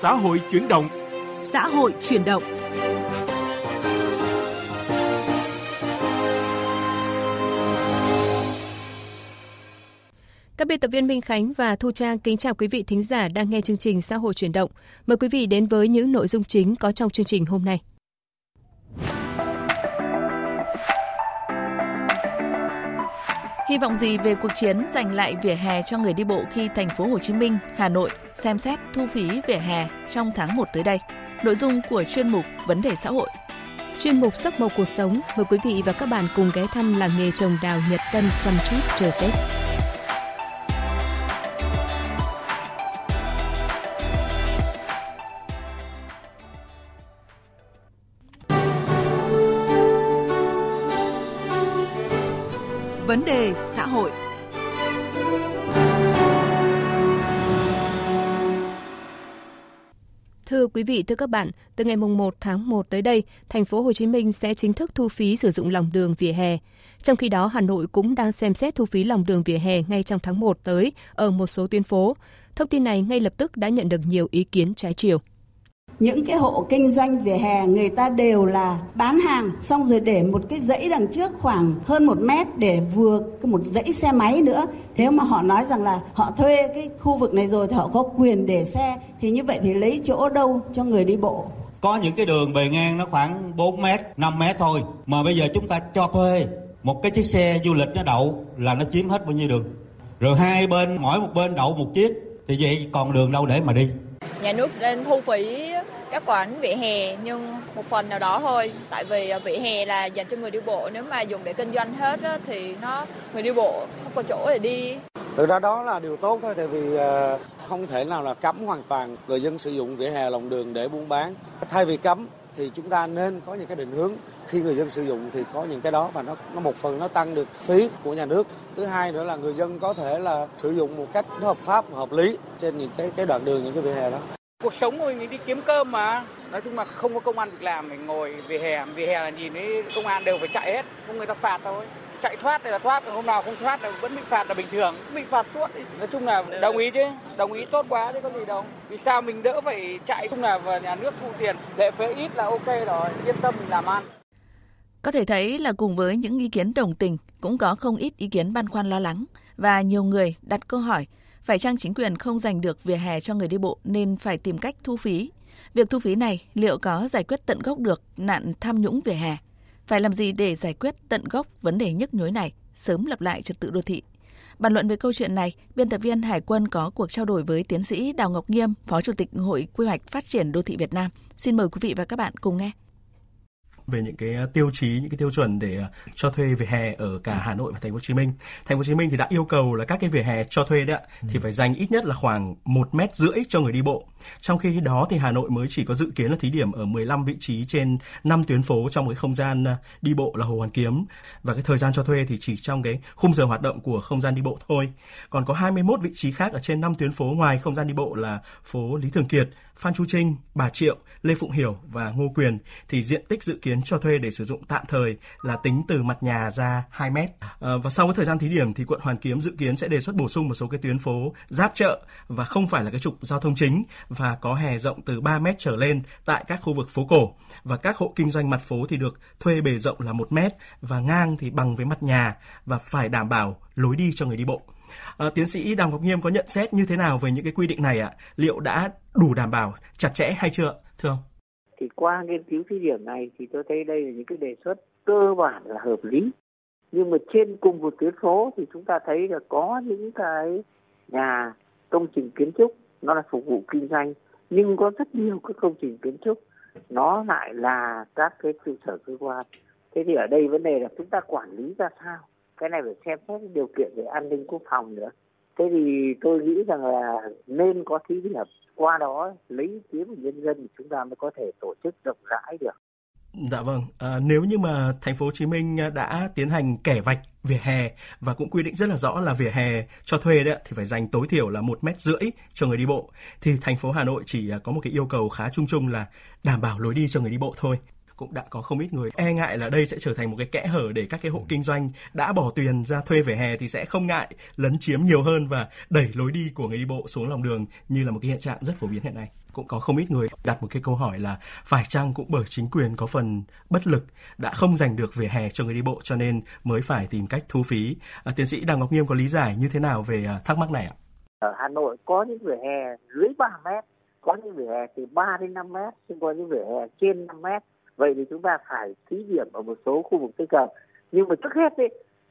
Xã hội chuyển động. Xã hội chuyển động. Các biên tập viên Minh Khánh và Thu Trang kính chào quý vị thính giả đang nghe chương trình Xã hội chuyển động. Mời quý vị đến với những nội dung chính có trong chương trình hôm nay. Hy vọng gì về cuộc chiến giành lại vỉa hè cho người đi bộ khi thành phố Hồ Chí Minh, Hà Nội xem xét thu phí vỉa hè trong tháng 1 tới đây? Nội dung của chuyên mục Vấn đề xã hội. Chuyên mục Sắc màu cuộc sống mời quý vị và các bạn cùng ghé thăm làng nghề trồng đào Nhật Tân chăm chút chờ Tết. Vấn đề xã hội. Thưa quý vị, thưa các bạn, từ ngày mùng 1 tháng 1 tới đây, thành phố Hồ Chí Minh sẽ chính thức thu phí sử dụng lòng đường vỉa hè. Trong khi đó, Hà Nội cũng đang xem xét thu phí lòng đường vỉa hè ngay trong tháng 1 tới ở một số tuyến phố. Thông tin này ngay lập tức đã nhận được nhiều ý kiến trái chiều những cái hộ kinh doanh vỉa hè, người ta đều là bán hàng, xong rồi để một cái dãy đằng trước khoảng hơn một mét để vừa một dãy xe máy nữa. Nếu mà họ nói rằng là họ thuê cái khu vực này rồi thì họ có quyền để xe, thì như vậy thì lấy chỗ đâu cho người đi bộ? Có những cái đường bề ngang nó khoảng 4 mét 5 mét thôi. Mà bây giờ chúng ta cho thuê một cái chiếc xe du lịch nó đậu là nó chiếm hết bao nhiêu đường? Rồi hai bên, mỗi một bên đậu một chiếc, thì vậy còn đường đâu để mà đi? Nhà nước nên thu phí các quán vỉa hè nhưng một phần nào đó thôi. Tại vì ờ, vỉa hè là dành cho người đi bộ. Nếu mà dùng để kinh doanh hết á, thì nó người đi bộ không có chỗ để đi. Thực ra đó là điều tốt thôi tại vì ờ, không thể nào là cấm hoàn toàn người dân sử dụng vỉa hè lòng đường để buôn bán. Thay vì cấm thì chúng ta nên có những cái định hướng. Khi người dân sử dụng thì có những cái đó và nó nó một phần nó tăng được phí của nhà nước. Thứ hai nữa là người dân có thể là sử dụng một cách nó hợp pháp và hợp lý trên những cái cái đoạn đường những cái vỉa hè đó cuộc sống của mình đi kiếm cơm mà. Nói chung là không có công an việc làm mình ngồi về hè. Về hè là nhìn thấy công an đều phải chạy hết. Không người ta phạt thôi. Chạy thoát thì là thoát, hôm nào không thoát là vẫn bị phạt là bình thường. Bị phạt suốt nói chung là đồng ý chứ. Đồng ý tốt quá chứ có gì đâu. Vì sao mình đỡ phải chạy? Không là và nhà nước thu tiền, lệ phí ít là ok rồi. Yên tâm mình làm ăn. Có thể thấy là cùng với những ý kiến đồng tình, cũng có không ít ý kiến băn khoăn lo lắng và nhiều người đặt câu hỏi phải chăng chính quyền không giành được vỉa hè cho người đi bộ nên phải tìm cách thu phí? Việc thu phí này liệu có giải quyết tận gốc được nạn tham nhũng vỉa hè? Phải làm gì để giải quyết tận gốc vấn đề nhức nhối này, sớm lập lại trật tự đô thị? Bàn luận về câu chuyện này, biên tập viên Hải quân có cuộc trao đổi với tiến sĩ Đào Ngọc Nghiêm, Phó Chủ tịch Hội Quy hoạch Phát triển Đô thị Việt Nam. Xin mời quý vị và các bạn cùng nghe về những cái ờ, tiêu chí những cái tiêu chuẩn để ờ, cho thuê vỉa hè ở cả Hà Nội và Thành phố Hồ Chí Minh. Thành phố Hồ Chí Minh thì đã yêu cầu là các cái vỉa hè cho thuê đấy ạ ừ. thì phải dành ít nhất là khoảng một mét rưỡi cho người đi bộ. Trong khi đó thì Hà Nội mới chỉ có dự kiến là thí điểm ở 15 vị trí trên 5 tuyến phố trong cái không gian ờ, đi bộ là Hồ Hoàn Kiếm và cái thời gian cho thuê thì chỉ trong cái khung giờ hoạt động của không gian đi bộ thôi. Còn có 21 vị trí khác ở trên 5 tuyến phố ngoài không gian đi bộ là phố Lý Thường Kiệt, Phan Chu Trinh, Bà Triệu, Lê Phụng Hiểu và Ngô Quyền thì diện tích dự kiến cho thuê để sử dụng tạm thời là tính từ mặt nhà ra 2 mét. À, và sau cái thời gian thí điểm thì quận Hoàn Kiếm dự kiến sẽ đề xuất bổ sung một số cái tuyến phố giáp chợ và không phải là cái trục giao thông chính và có hè rộng từ 3 mét trở lên tại các khu vực phố cổ và các hộ kinh doanh mặt phố thì được thuê bề rộng là 1 mét và ngang thì bằng với mặt nhà và phải đảm bảo lối đi cho người đi bộ. À, tiến sĩ Đàm Ngọc Nghiêm có nhận xét như thế nào về những cái quy định này ạ? Liệu đã đủ đảm bảo chặt chẽ hay chưa, thưa ông? Thì qua nghiên cứu thí điểm này thì tôi thấy đây là những cái đề xuất cơ bản là hợp lý. Nhưng mà trên cùng một tuyến phố thì chúng ta thấy là có những cái nhà công trình kiến trúc nó là phục vụ kinh doanh nhưng có rất nhiều các công trình kiến trúc nó lại là các cái trụ sở cơ quan thế thì ở đây vấn đề là chúng ta quản lý ra sao cái này phải xem xét điều kiện về an ninh quốc phòng nữa. Thế thì tôi nghĩ rằng là nên có thí điểm qua đó lấy ý kiến của nhân dân thì chúng ta mới có thể tổ chức rộng rãi được. Dạ vâng, à, nếu như mà thành phố Hồ Chí Minh đã tiến hành kẻ vạch vỉa hè và cũng quy định rất là rõ là vỉa hè cho thuê đấy thì phải dành tối thiểu là một mét rưỡi cho người đi bộ thì thành phố Hà Nội chỉ có một cái yêu cầu khá chung chung là đảm bảo lối đi cho người đi bộ thôi cũng đã có không ít người e ngại là đây sẽ trở thành một cái kẽ hở để các cái hộ kinh doanh đã bỏ tiền ra thuê vỉa hè thì sẽ không ngại lấn chiếm nhiều hơn và đẩy lối đi của người đi bộ xuống lòng đường như là một cái hiện trạng rất phổ biến hiện nay cũng có không ít người đặt một cái câu hỏi là phải chăng cũng bởi chính quyền có phần bất lực đã không giành được vỉa hè cho người đi bộ cho nên mới phải tìm cách thu phí. À, tiến sĩ Đào Ngọc Nghiêm có lý giải như thế nào về à, thắc mắc này ạ? Ở Hà Nội có những vỉa hè dưới 3 mét, có những vỉa hè từ 3 đến 5 mét, nhưng có những vỉa hè trên 5 mét. Vậy thì chúng ta phải thí điểm ở một số khu vực cây hợp Nhưng mà trước hết ấy,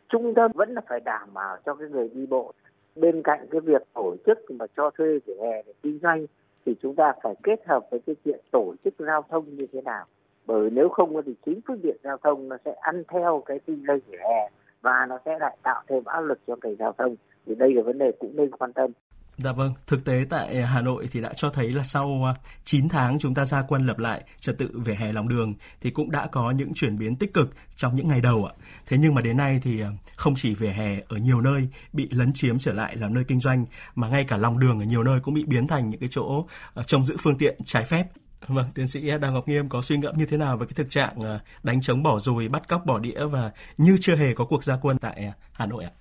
trung tâm vẫn là phải đảm bảo cho cái người đi bộ. Bên cạnh cái việc tổ chức mà cho thuê vỉa hè để kinh doanh thì chúng ta phải kết hợp với cái chuyện tổ chức giao thông như thế nào. Bởi nếu không thì chính phương tiện giao thông nó sẽ ăn theo cái kinh doanh vỉa hè và nó sẽ lại tạo thêm áp lực cho ngành giao thông. Thì đây là vấn đề cũng nên quan tâm. Dạ vâng, thực tế tại à, Hà Nội thì đã cho thấy là sau à, 9 tháng chúng ta ra quân lập lại trật tự về hè lòng đường thì cũng đã có những chuyển biến tích cực trong những ngày đầu ạ. Thế nhưng mà đến nay thì à, không chỉ về hè ở nhiều nơi bị lấn chiếm trở lại làm nơi kinh doanh mà ngay cả lòng đường ở nhiều nơi cũng bị biến thành những cái chỗ trông giữ phương tiện trái phép. Vâng, tiến sĩ Đào Ngọc Nghiêm có suy ngẫm như thế nào về cái thực trạng đánh chống bỏ rùi, bắt cóc bỏ đĩa và như chưa hề có cuộc gia quân tại Hà Nội ạ?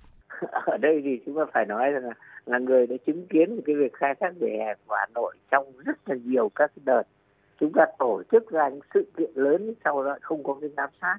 Ở đây thì chúng ta phải nói rằng là là người đã chứng kiến cái việc khai thác vỉa hè của Hà Nội trong rất là nhiều các đợt. Chúng ta tổ chức ra những sự kiện lớn, sau đó không có cái giám sát.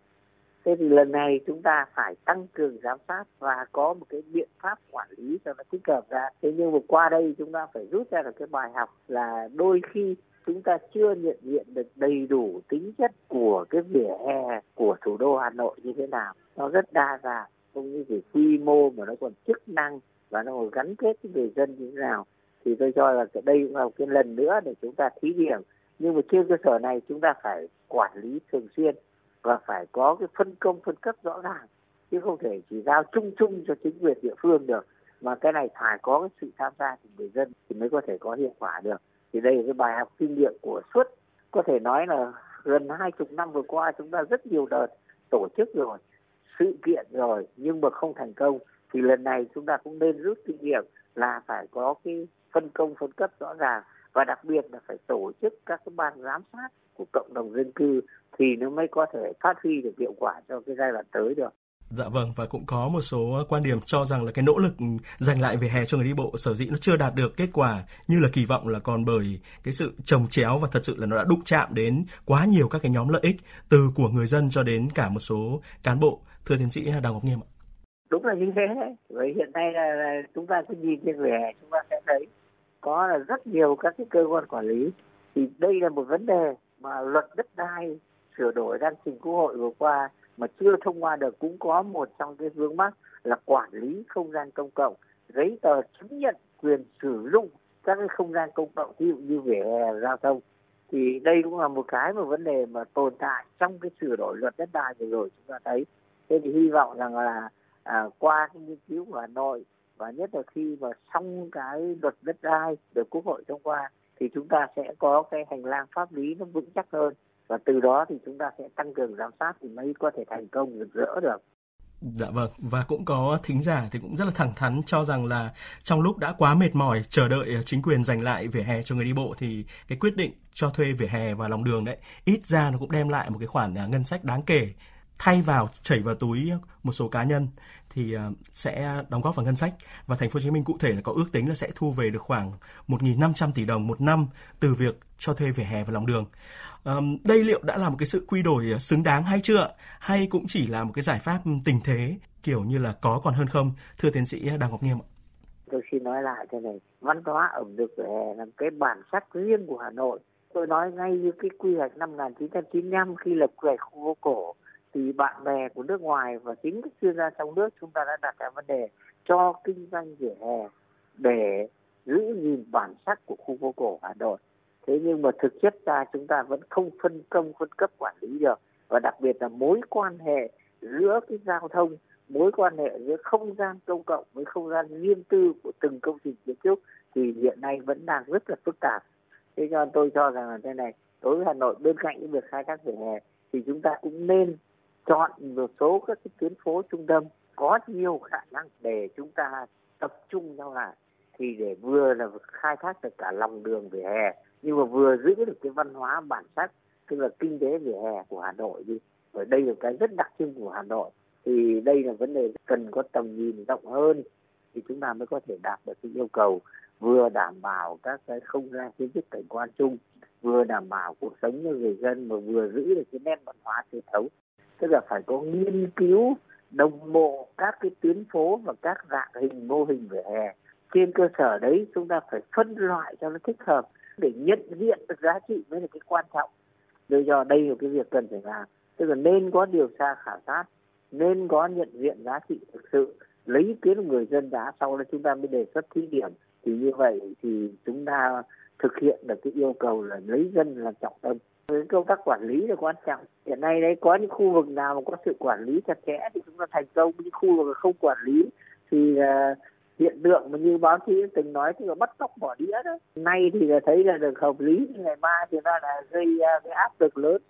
Thế thì lần này chúng ta phải tăng cường giám sát và có một cái biện pháp quản lý cho nó thích hợp ra. Thế nhưng mà qua đây chúng ta phải rút ra được cái bài học là đôi khi chúng ta chưa nhận diện được đầy đủ tính chất của cái vỉa hè của thủ đô Hà Nội như thế nào. Nó rất đa dạng, không như chỉ quy mô mà nó còn chức năng và nó gắn kết với người dân như thế nào, thì tôi cho là đây cũng là một cái lần nữa để chúng ta thí điểm. Nhưng mà trên cơ sở này chúng ta phải quản lý thường xuyên và phải có cái phân công phân cấp rõ ràng, chứ không thể chỉ giao chung chung cho chính quyền địa phương được. Mà cái này phải có cái sự tham gia của người dân thì mới có thể có hiệu quả được. Thì đây là cái bài học kinh nghiệm của suốt, có thể nói là gần hai chục năm vừa qua chúng ta rất nhiều đợt tổ chức rồi, sự kiện rồi, nhưng mà không thành công thì lần này chúng ta cũng nên rút kinh nghiệm là phải có cái phân công, phân cấp rõ ràng và đặc biệt là phải tổ chức các cái ban giám sát của cộng đồng dân cư thì nó mới có thể phát huy được hiệu quả cho cái giai đoạn tới được. Dạ vâng và cũng có một số quan điểm cho rằng là cái nỗ lực giành lại về hè cho người đi bộ sở dĩ nó chưa đạt được kết quả như là kỳ vọng là còn bởi cái sự trồng chéo và thật sự là nó đã đụng chạm đến quá nhiều các cái nhóm lợi ích từ của người dân cho đến cả một số cán bộ. Thưa tiến sĩ Đào Ngọc Nghiêm ạ đúng là như thế đấy. Vậy hiện nay là, là chúng ta cứ nhìn trên vỉa chúng ta sẽ thấy có là rất nhiều các cái cơ quan quản lý. Thì đây là một vấn đề mà luật đất đai sửa đổi đang trình quốc hội vừa qua mà chưa thông qua được cũng có một trong cái vướng mắc là quản lý không gian công cộng giấy tờ chứng nhận quyền sử dụng các cái không gian công cộng ví dụ như vỉa hè giao thông. Thì đây cũng là một cái mà vấn đề mà tồn tại trong cái sửa đổi luật đất đai vừa rồi chúng ta thấy. Thế thì hy vọng rằng là à, qua cái nghiên cứu của Hà Nội và nhất là khi mà xong cái luật đất đai được Quốc hội thông qua thì chúng ta sẽ có cái hành lang pháp lý nó vững chắc hơn và từ đó thì chúng ta sẽ tăng cường giám sát thì mới có thể thành công rực rỡ được. Dạ vâng, và cũng có thính giả thì cũng rất là thẳng thắn cho rằng là trong lúc đã quá mệt mỏi chờ đợi chính quyền giành lại vỉa hè cho người đi bộ thì cái quyết định cho thuê vỉa hè và lòng đường đấy ít ra nó cũng đem lại một cái khoản à, ngân sách đáng kể thay vào chảy vào túi một số cá nhân thì ờ, sẽ đóng góp vào ngân sách và thành phố Hồ Chí Minh cụ thể là có ước tính là sẽ thu về được khoảng 1.500 tỷ đồng một năm từ việc cho thuê vỉa hè và lòng đường. đây liệu đã là một cái sự quy đổi xứng đáng hay chưa hay cũng chỉ là một cái giải pháp tình thế kiểu như là có còn hơn không thưa tiến sĩ Đào Ngọc Nghiêm ạ? Tôi xin nói lại thế này, văn hóa ẩm thực vỉa hè là cái bản sắc riêng của Hà Nội. Tôi nói ngay như cái quy hoạch năm 1995 khi lập quy hoạch khu phố cổ thì bạn bè của nước ngoài và chính các chuyên gia trong nước chúng ta đã đặt ra vấn đề cho kinh doanh vỉa hè để giữ gìn bản sắc của khu phố cổ Hà Nội. Thế nhưng mà thực chất ra chúng ta vẫn không phân công phân cấp quản lý được và đặc biệt là mối quan hệ giữa cái giao thông mối quan hệ giữa không gian công cộng với không gian riêng tư của từng công trình kiến trúc thì hiện nay vẫn đang rất là phức tạp. Thế cho nên tôi cho rằng là thế này, đối với Hà Nội bên cạnh cái việc khai thác vỉa hè thì chúng ta cũng nên chọn một số các cái tuyến phố trung tâm có nhiều khả năng để chúng ta tập trung nhau lại. Thì để vừa là khai thác được cả lòng đường vỉa hè, nhưng mà vừa giữ được cái văn hóa bản sắc, tức là kinh tế vỉa hè của Hà Nội đi. Ở đây là cái rất đặc trưng của Hà Nội. Thì đây là vấn đề cần có tầm nhìn rộng hơn, thì chúng ta mới có thể đạt được cái yêu cầu. Vừa đảm bảo các cái không gian kiến trúc cảnh quan chung, vừa đảm bảo cuộc sống cho người dân, mà vừa giữ được cái nét văn hóa truyền thống tức là phải có nghiên cứu, đồng bộ các cái tuyến phố và các dạng hình, mô hình vỉa hè. Trên cơ sở đấy, chúng ta phải phân loại cho nó thích hợp để nhận diện được giá trị mới là cái quan trọng. Do do đây là cái việc cần phải làm. Tức là nên có điều tra khảo sát, nên có nhận diện giá trị thực sự, lấy ý kiến của người dân đã, sau đó chúng ta mới đề xuất thí điểm. Thì như vậy thì chúng ta thực hiện được cái yêu cầu là lấy dân làm trọng tâm với công tác quản lý là quan trọng. Hiện nay đấy có những khu vực nào mà có sự quản lý chặt chẽ thì chúng ta thành công những khu vực không quản lý thì uh, hiện tượng mà như báo chí từng nói thì là bắt cóc bỏ đĩa đó. Nay thì là thấy là được hợp lý nhưng ngày mai thì nó là gây uh, cái áp lực lớn.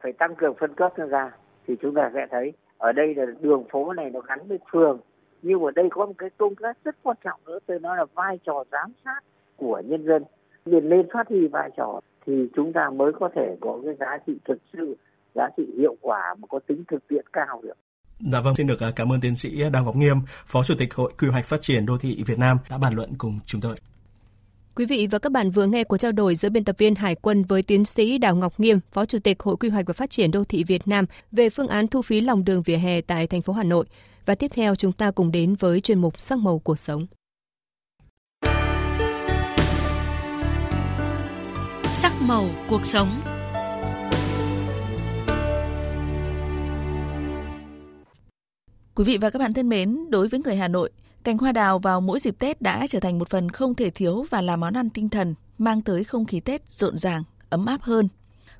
Phải tăng cường phân cấp ra thì chúng ta sẽ thấy. Ở đây là đường phố này nó gắn với phường nhưng ở đây có một cái công tác rất quan trọng nữa tôi nói là vai trò giám sát của nhân dân. Liền lên phát huy vai trò thì chúng ta mới có thể có cái giá trị thực sự giá trị hiệu quả mà có tính thực tiễn cao được Dạ vâng, xin được à, cảm ơn tiến sĩ Đào Ngọc Nghiêm, Phó Chủ tịch Hội Quy hoạch Phát triển Đô thị Việt Nam đã bàn luận cùng chúng tôi. Quý vị và các bạn vừa nghe cuộc trao đổi giữa biên tập viên Hải quân với tiến sĩ Đào Ngọc Nghiêm, Phó Chủ tịch Hội Quy hoạch và Phát triển Đô thị Việt Nam về phương án thu phí lòng đường vỉa hè tại thành phố Hà Nội. Và tiếp theo chúng ta cùng đến với chuyên mục Sắc màu cuộc sống. Sắc màu cuộc sống Quý vị và các bạn thân mến, đối với người Hà Nội, cành hoa đào vào mỗi dịp Tết đã trở thành một phần không thể thiếu và là món ăn tinh thần, mang tới không khí Tết rộn ràng, ấm áp hơn.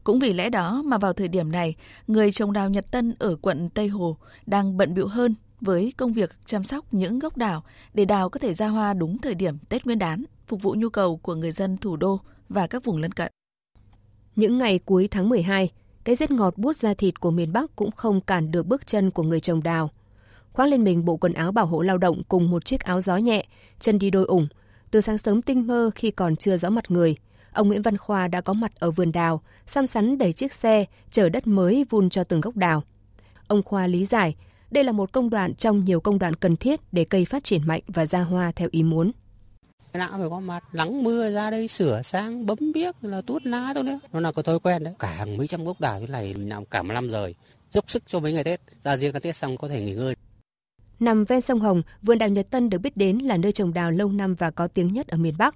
Cũng vì lẽ đó mà vào thời điểm này, người trồng đào Nhật Tân ở quận Tây Hồ đang bận bịu hơn với công việc chăm sóc những gốc đào để đào có thể ra hoa đúng thời điểm Tết Nguyên đán, phục vụ nhu cầu của người dân thủ đô và các vùng lân cận. Những ngày cuối tháng 12, cái rét ngọt buốt da thịt của miền Bắc cũng không cản được bước chân của người trồng đào. Khoác lên mình bộ quần áo bảo hộ lao động cùng một chiếc áo gió nhẹ, chân đi đôi ủng. Từ sáng sớm tinh mơ khi còn chưa rõ mặt người, ông Nguyễn Văn Khoa đã có mặt ở vườn đào, xăm sắn đẩy chiếc xe, chở đất mới vun cho từng gốc đào. Ông Khoa lý giải, đây là một công đoạn trong nhiều công đoạn cần thiết để cây phát triển mạnh và ra hoa theo ý muốn. Nào phải có mặt, nắng mưa ra đây sửa sang, bấm biếc là tuốt lá thôi nữa. Nó là có thói quen đấy. Cả hàng mấy trăm gốc đào như này mình làm cả một năm rồi. Dốc sức cho mấy ngày Tết, ra riêng cái Tết xong có thể nghỉ ngơi. Nằm ven sông Hồng, vườn đào Nhật Tân được biết đến là nơi trồng đào lâu năm và có tiếng nhất ở miền Bắc.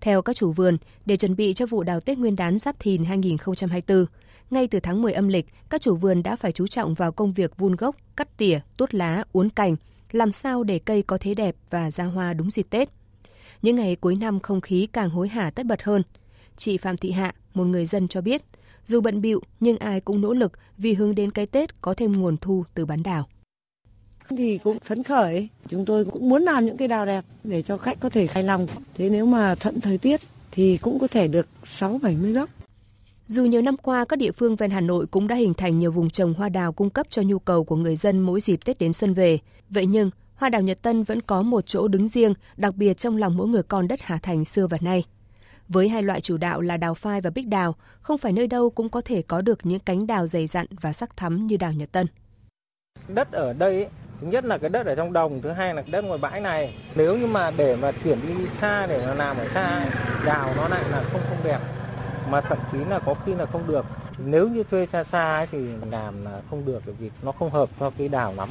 Theo các chủ vườn, để chuẩn bị cho vụ đào Tết Nguyên đán Giáp Thìn 2024, ngay từ tháng 10 âm lịch, các chủ vườn đã phải chú trọng vào công việc vun gốc, cắt tỉa, tuốt lá, uốn cành, làm sao để cây có thế đẹp và ra hoa đúng dịp Tết. Những ngày cuối năm không khí càng hối hả tất bật hơn. Chị Phạm Thị Hạ, một người dân cho biết, dù bận bịu nhưng ai cũng nỗ lực vì hướng đến cái Tết có thêm nguồn thu từ bán đào. Thì cũng phấn khởi, chúng tôi cũng muốn làm những cây đào đẹp để cho khách có thể hài lòng. Thế nếu mà thuận thời tiết thì cũng có thể được 6-70 gốc. Dù nhiều năm qua, các địa phương ven Hà Nội cũng đã hình thành nhiều vùng trồng hoa đào cung cấp cho nhu cầu của người dân mỗi dịp Tết đến xuân về. Vậy nhưng, hoa đào Nhật Tân vẫn có một chỗ đứng riêng, đặc biệt trong lòng mỗi người con đất Hà Thành xưa và nay. Với hai loại chủ đạo là đào phai và bích đào, không phải nơi đâu cũng có thể có được những cánh đào dày dặn và sắc thắm như đào Nhật Tân. Đất ở đây ấy, thứ nhất là cái đất ở trong đồng thứ hai là cái đất ngoài bãi này nếu như mà để mà chuyển đi xa để nó làm ở xa đào nó lại là không không đẹp mà thậm chí là có khi là không được nếu như thuê xa xa ấy thì làm là không được vì nó không hợp cho cái đào lắm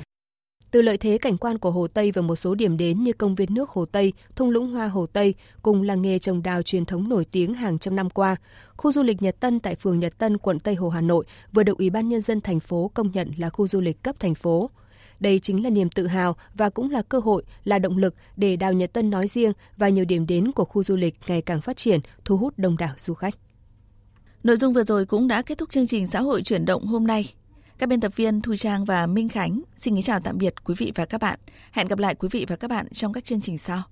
từ lợi thế cảnh quan của Hồ Tây và một số điểm đến như công viên nước Hồ Tây, thung lũng hoa Hồ Tây cùng làng nghề trồng đào truyền thống nổi tiếng hàng trăm năm qua, khu du lịch Nhật Tân tại phường Nhật Tân, quận Tây Hồ, Hà Nội vừa được Ủy ban nhân dân thành phố công nhận là khu du lịch cấp thành phố. Đây chính là niềm tự hào và cũng là cơ hội, là động lực để đào Nhật Tân nói riêng và nhiều điểm đến của khu du lịch ngày càng phát triển, thu hút đông đảo du khách. Nội dung vừa rồi cũng đã kết thúc chương trình xã hội chuyển động hôm nay. Các biên tập viên Thu Trang và Minh Khánh xin kính chào tạm biệt quý vị và các bạn. Hẹn gặp lại quý vị và các bạn trong các chương trình sau.